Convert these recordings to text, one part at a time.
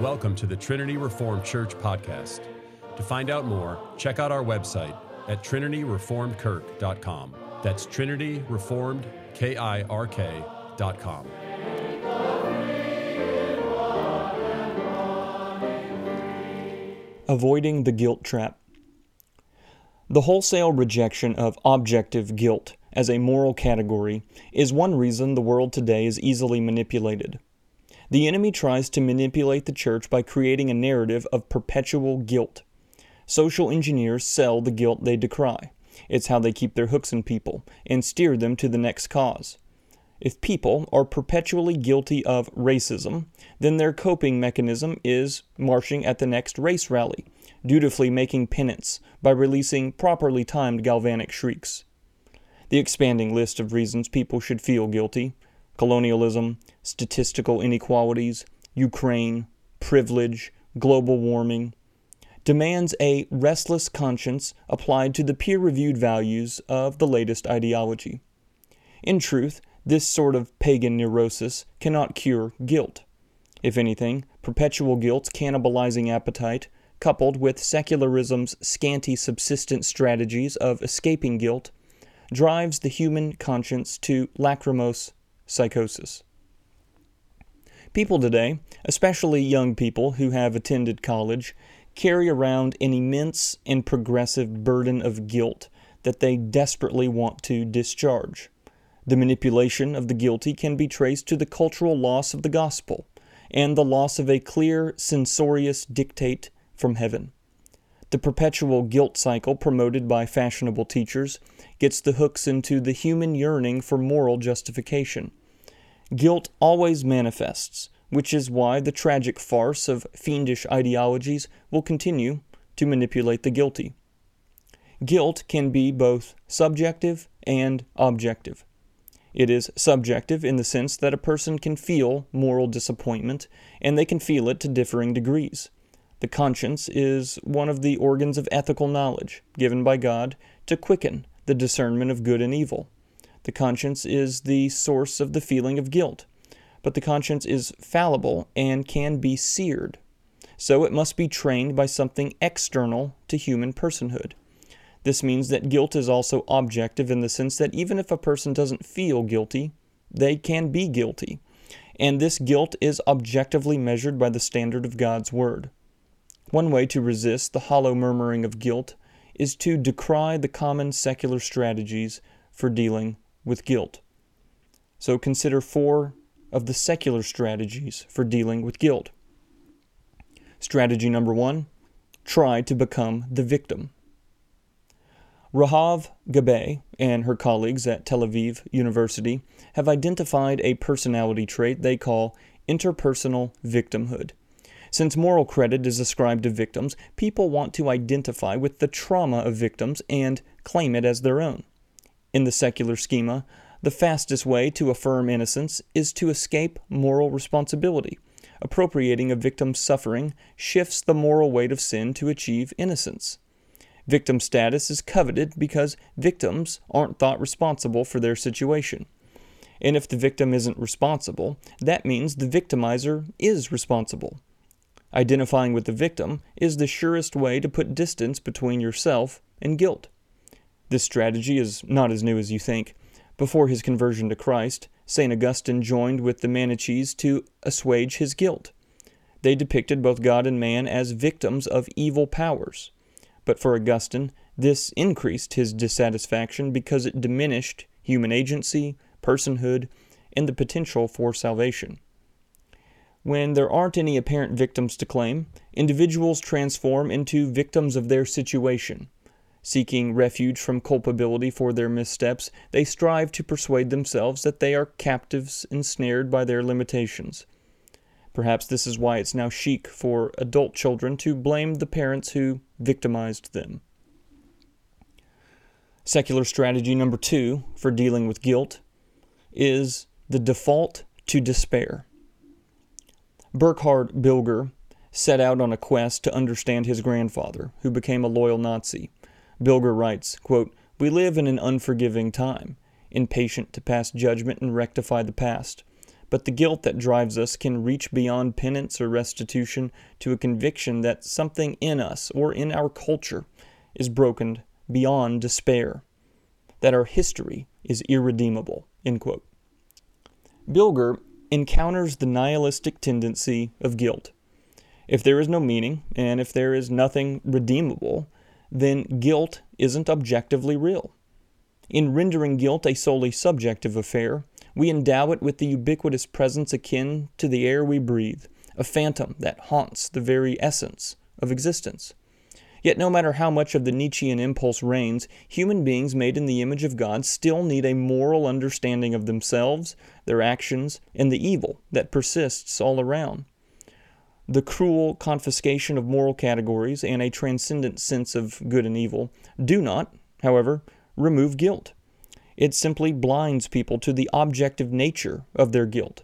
Welcome to the Trinity Reformed Church podcast. To find out more, check out our website at trinityreformedkirk.com. That's Trinity Reformed, K I R K.com. Avoiding the guilt trap. The wholesale rejection of objective guilt as a moral category is one reason the world today is easily manipulated. The enemy tries to manipulate the church by creating a narrative of perpetual guilt. Social engineers sell the guilt they decry. It's how they keep their hooks in people and steer them to the next cause. If people are perpetually guilty of racism, then their coping mechanism is marching at the next race rally, dutifully making penance by releasing properly timed galvanic shrieks. The expanding list of reasons people should feel guilty colonialism, statistical inequalities, Ukraine, privilege, global warming demands a restless conscience applied to the peer reviewed values of the latest ideology. In truth, this sort of pagan neurosis cannot cure guilt. If anything, perpetual guilt's cannibalizing appetite, coupled with secularism's scanty subsistence strategies of escaping guilt, drives the human conscience to lachrymose psychosis. People today, especially young people who have attended college, carry around an immense and progressive burden of guilt that they desperately want to discharge. The manipulation of the guilty can be traced to the cultural loss of the gospel and the loss of a clear, censorious dictate from heaven. The perpetual guilt cycle promoted by fashionable teachers gets the hooks into the human yearning for moral justification. Guilt always manifests, which is why the tragic farce of fiendish ideologies will continue to manipulate the guilty. Guilt can be both subjective and objective. It is subjective in the sense that a person can feel moral disappointment, and they can feel it to differing degrees. The conscience is one of the organs of ethical knowledge given by God to quicken the discernment of good and evil. The conscience is the source of the feeling of guilt, but the conscience is fallible and can be seared. So it must be trained by something external to human personhood. This means that guilt is also objective in the sense that even if a person doesn't feel guilty, they can be guilty. And this guilt is objectively measured by the standard of God's Word. One way to resist the hollow murmuring of guilt is to decry the common secular strategies for dealing with guilt. So consider four of the secular strategies for dealing with guilt. Strategy number one try to become the victim. Rahav Gabay and her colleagues at Tel Aviv University have identified a personality trait they call interpersonal victimhood. Since moral credit is ascribed to victims, people want to identify with the trauma of victims and claim it as their own. In the secular schema, the fastest way to affirm innocence is to escape moral responsibility. Appropriating a victim's suffering shifts the moral weight of sin to achieve innocence. Victim status is coveted because victims aren't thought responsible for their situation. And if the victim isn't responsible, that means the victimizer is responsible. Identifying with the victim is the surest way to put distance between yourself and guilt. This strategy is not as new as you think. Before his conversion to Christ, St. Augustine joined with the Manichees to assuage his guilt. They depicted both God and man as victims of evil powers. But for Augustine, this increased his dissatisfaction because it diminished human agency, personhood, and the potential for salvation. When there aren't any apparent victims to claim, individuals transform into victims of their situation. Seeking refuge from culpability for their missteps, they strive to persuade themselves that they are captives ensnared by their limitations. Perhaps this is why it's now chic for adult children to blame the parents who victimized them. Secular strategy number two for dealing with guilt is the default to despair. Burkhard Bilger set out on a quest to understand his grandfather, who became a loyal Nazi. Bilger writes, quote, We live in an unforgiving time, impatient to pass judgment and rectify the past but the guilt that drives us can reach beyond penance or restitution to a conviction that something in us or in our culture is broken beyond despair, that our history is irredeemable. Bilger encounters the nihilistic tendency of guilt. If there is no meaning, and if there is nothing redeemable, then guilt isn't objectively real. In rendering guilt a solely subjective affair, we endow it with the ubiquitous presence akin to the air we breathe, a phantom that haunts the very essence of existence. Yet, no matter how much of the Nietzschean impulse reigns, human beings made in the image of God still need a moral understanding of themselves, their actions, and the evil that persists all around. The cruel confiscation of moral categories and a transcendent sense of good and evil do not, however, remove guilt. It simply blinds people to the objective nature of their guilt.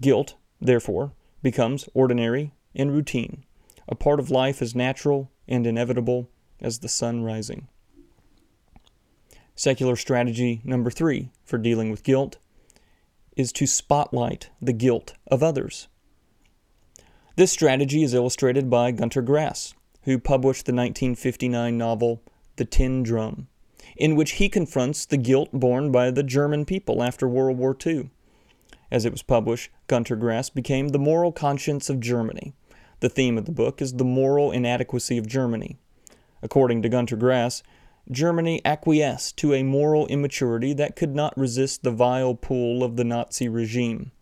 Guilt, therefore, becomes ordinary and routine, a part of life as natural and inevitable as the sun rising. Secular strategy number three for dealing with guilt is to spotlight the guilt of others. This strategy is illustrated by Gunter Grass, who published the 1959 novel The Tin Drum in which he confronts the guilt borne by the German people after World War II. As it was published, Gunter Grass became the moral conscience of Germany. The theme of the book is the moral inadequacy of Germany. According to Gunter Grass, Germany acquiesced to a moral immaturity that could not resist the vile pull of the Nazi regime.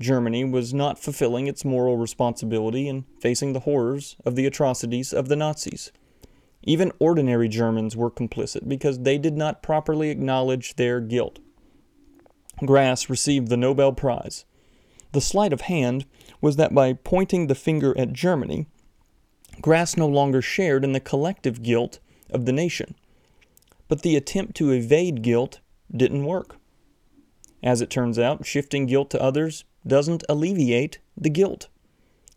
Germany was not fulfilling its moral responsibility in facing the horrors of the atrocities of the Nazis. Even ordinary Germans were complicit because they did not properly acknowledge their guilt. Grass received the Nobel Prize. The sleight of hand was that by pointing the finger at Germany, Grass no longer shared in the collective guilt of the nation. But the attempt to evade guilt didn't work. As it turns out, shifting guilt to others doesn't alleviate the guilt.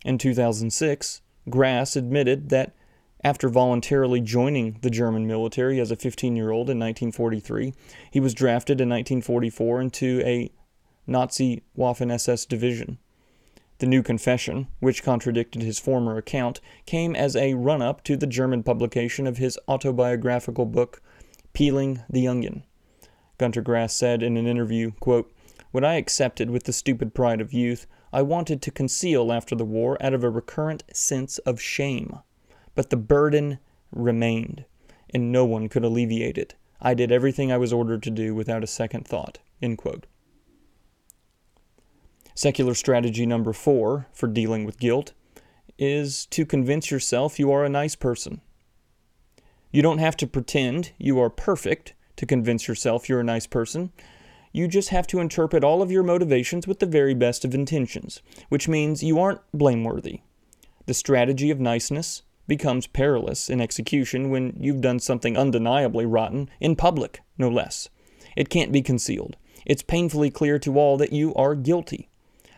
In 2006, Grass admitted that after voluntarily joining the German military as a 15 year old in 1943, he was drafted in 1944 into a Nazi Waffen SS division. The new confession, which contradicted his former account, came as a run up to the German publication of his autobiographical book, Peeling the Onion. Gunter Grass said in an interview, quote, What I accepted with the stupid pride of youth, I wanted to conceal after the war out of a recurrent sense of shame. But the burden remained, and no one could alleviate it. I did everything I was ordered to do without a second thought. Secular strategy number four for dealing with guilt is to convince yourself you are a nice person. You don't have to pretend you are perfect to convince yourself you're a nice person. You just have to interpret all of your motivations with the very best of intentions, which means you aren't blameworthy. The strategy of niceness becomes perilous in execution when you've done something undeniably rotten in public, no less. It can't be concealed. It's painfully clear to all that you are guilty.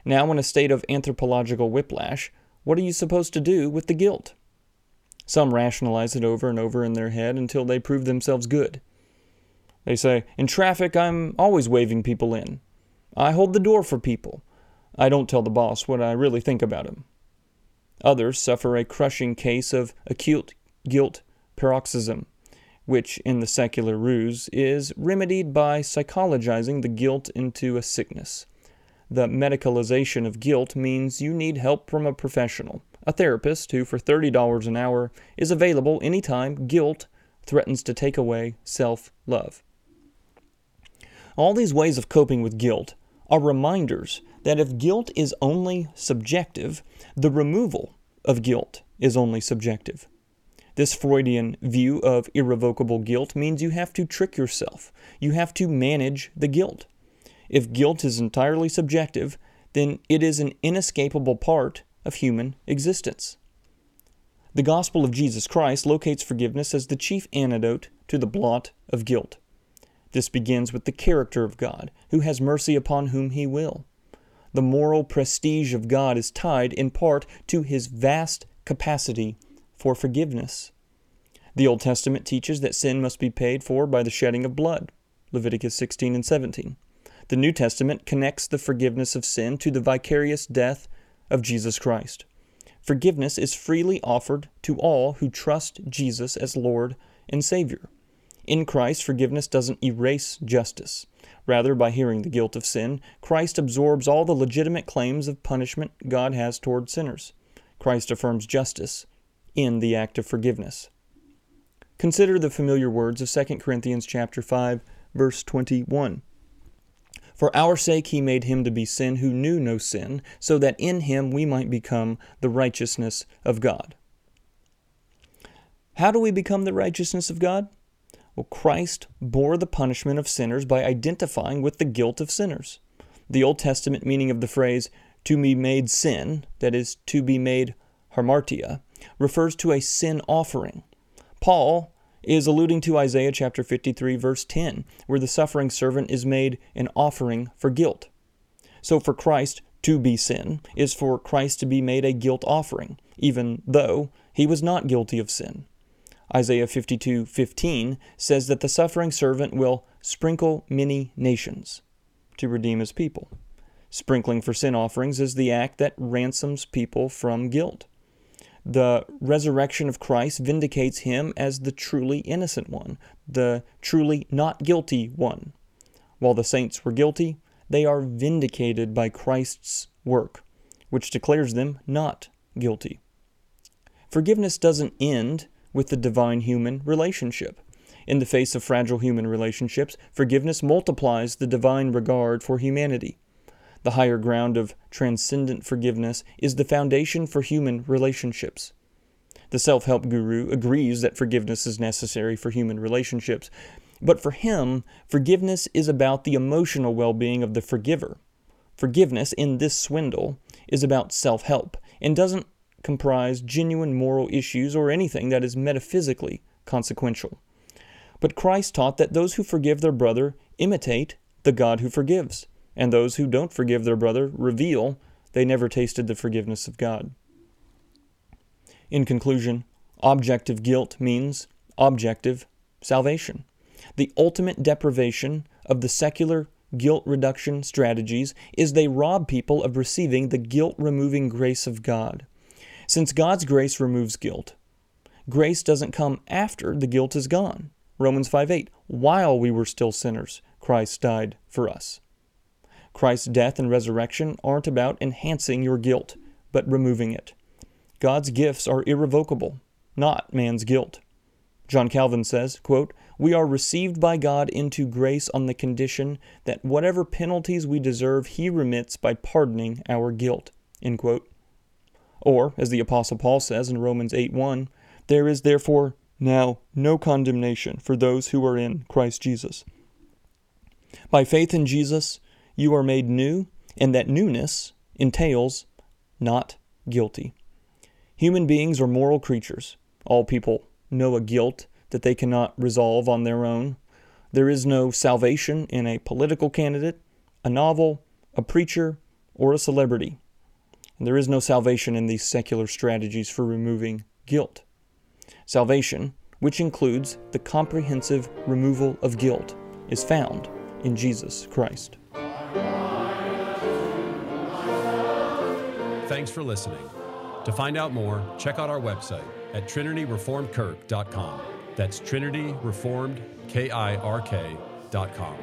Now, in a state of anthropological whiplash, what are you supposed to do with the guilt? Some rationalize it over and over in their head until they prove themselves good. They say, In traffic, I'm always waving people in. I hold the door for people. I don't tell the boss what I really think about him. Others suffer a crushing case of acute guilt paroxysm, which, in the secular ruse, is remedied by psychologizing the guilt into a sickness. The medicalization of guilt means you need help from a professional, a therapist who, for $30 an hour, is available anytime guilt threatens to take away self love. All these ways of coping with guilt are reminders that if guilt is only subjective, the removal of guilt is only subjective. This Freudian view of irrevocable guilt means you have to trick yourself. You have to manage the guilt. If guilt is entirely subjective, then it is an inescapable part of human existence. The gospel of Jesus Christ locates forgiveness as the chief antidote to the blot of guilt. This begins with the character of God, who has mercy upon whom he will the moral prestige of God is tied in part to his vast capacity for forgiveness. The Old Testament teaches that sin must be paid for by the shedding of blood, Leviticus 16 and 17. The New Testament connects the forgiveness of sin to the vicarious death of Jesus Christ. Forgiveness is freely offered to all who trust Jesus as Lord and Savior. In Christ, forgiveness doesn't erase justice. Rather, by hearing the guilt of sin, Christ absorbs all the legitimate claims of punishment God has toward sinners. Christ affirms justice in the act of forgiveness. Consider the familiar words of 2 Corinthians chapter 5, verse 21. For our sake he made him to be sin who knew no sin, so that in him we might become the righteousness of God. How do we become the righteousness of God? Well, Christ bore the punishment of sinners by identifying with the guilt of sinners. The Old Testament meaning of the phrase to be made sin, that is, to be made hamartia, refers to a sin offering. Paul is alluding to Isaiah chapter 53, verse 10, where the suffering servant is made an offering for guilt. So for Christ to be sin is for Christ to be made a guilt offering, even though he was not guilty of sin. Isaiah 52:15 says that the suffering servant will sprinkle many nations to redeem his people. Sprinkling for sin offerings is the act that ransoms people from guilt. The resurrection of Christ vindicates him as the truly innocent one, the truly not guilty one. While the saints were guilty, they are vindicated by Christ's work, which declares them not guilty. Forgiveness doesn't end with the divine human relationship. In the face of fragile human relationships, forgiveness multiplies the divine regard for humanity. The higher ground of transcendent forgiveness is the foundation for human relationships. The self help guru agrees that forgiveness is necessary for human relationships, but for him, forgiveness is about the emotional well being of the forgiver. Forgiveness in this swindle is about self help and doesn't comprise genuine moral issues or anything that is metaphysically consequential. But Christ taught that those who forgive their brother imitate the God who forgives and those who don't forgive their brother reveal they never tasted the forgiveness of God. In conclusion, objective guilt means objective salvation. The ultimate deprivation of the secular guilt reduction strategies is they rob people of receiving the guilt removing grace of God. Since God's grace removes guilt, grace doesn't come after the guilt is gone. Romans 5 8, while we were still sinners, Christ died for us. Christ's death and resurrection aren't about enhancing your guilt, but removing it. God's gifts are irrevocable, not man's guilt. John Calvin says, quote, We are received by God into grace on the condition that whatever penalties we deserve, He remits by pardoning our guilt. End quote. Or, as the Apostle Paul says in Romans 8 1, there is therefore now no condemnation for those who are in Christ Jesus. By faith in Jesus, you are made new, and that newness entails not guilty. Human beings are moral creatures. All people know a guilt that they cannot resolve on their own. There is no salvation in a political candidate, a novel, a preacher, or a celebrity. And there is no salvation in these secular strategies for removing guilt. Salvation, which includes the comprehensive removal of guilt, is found in Jesus Christ. Thanks for listening. To find out more, check out our website at trinityreformedkirk.com. That's trinityreformedkirk.com.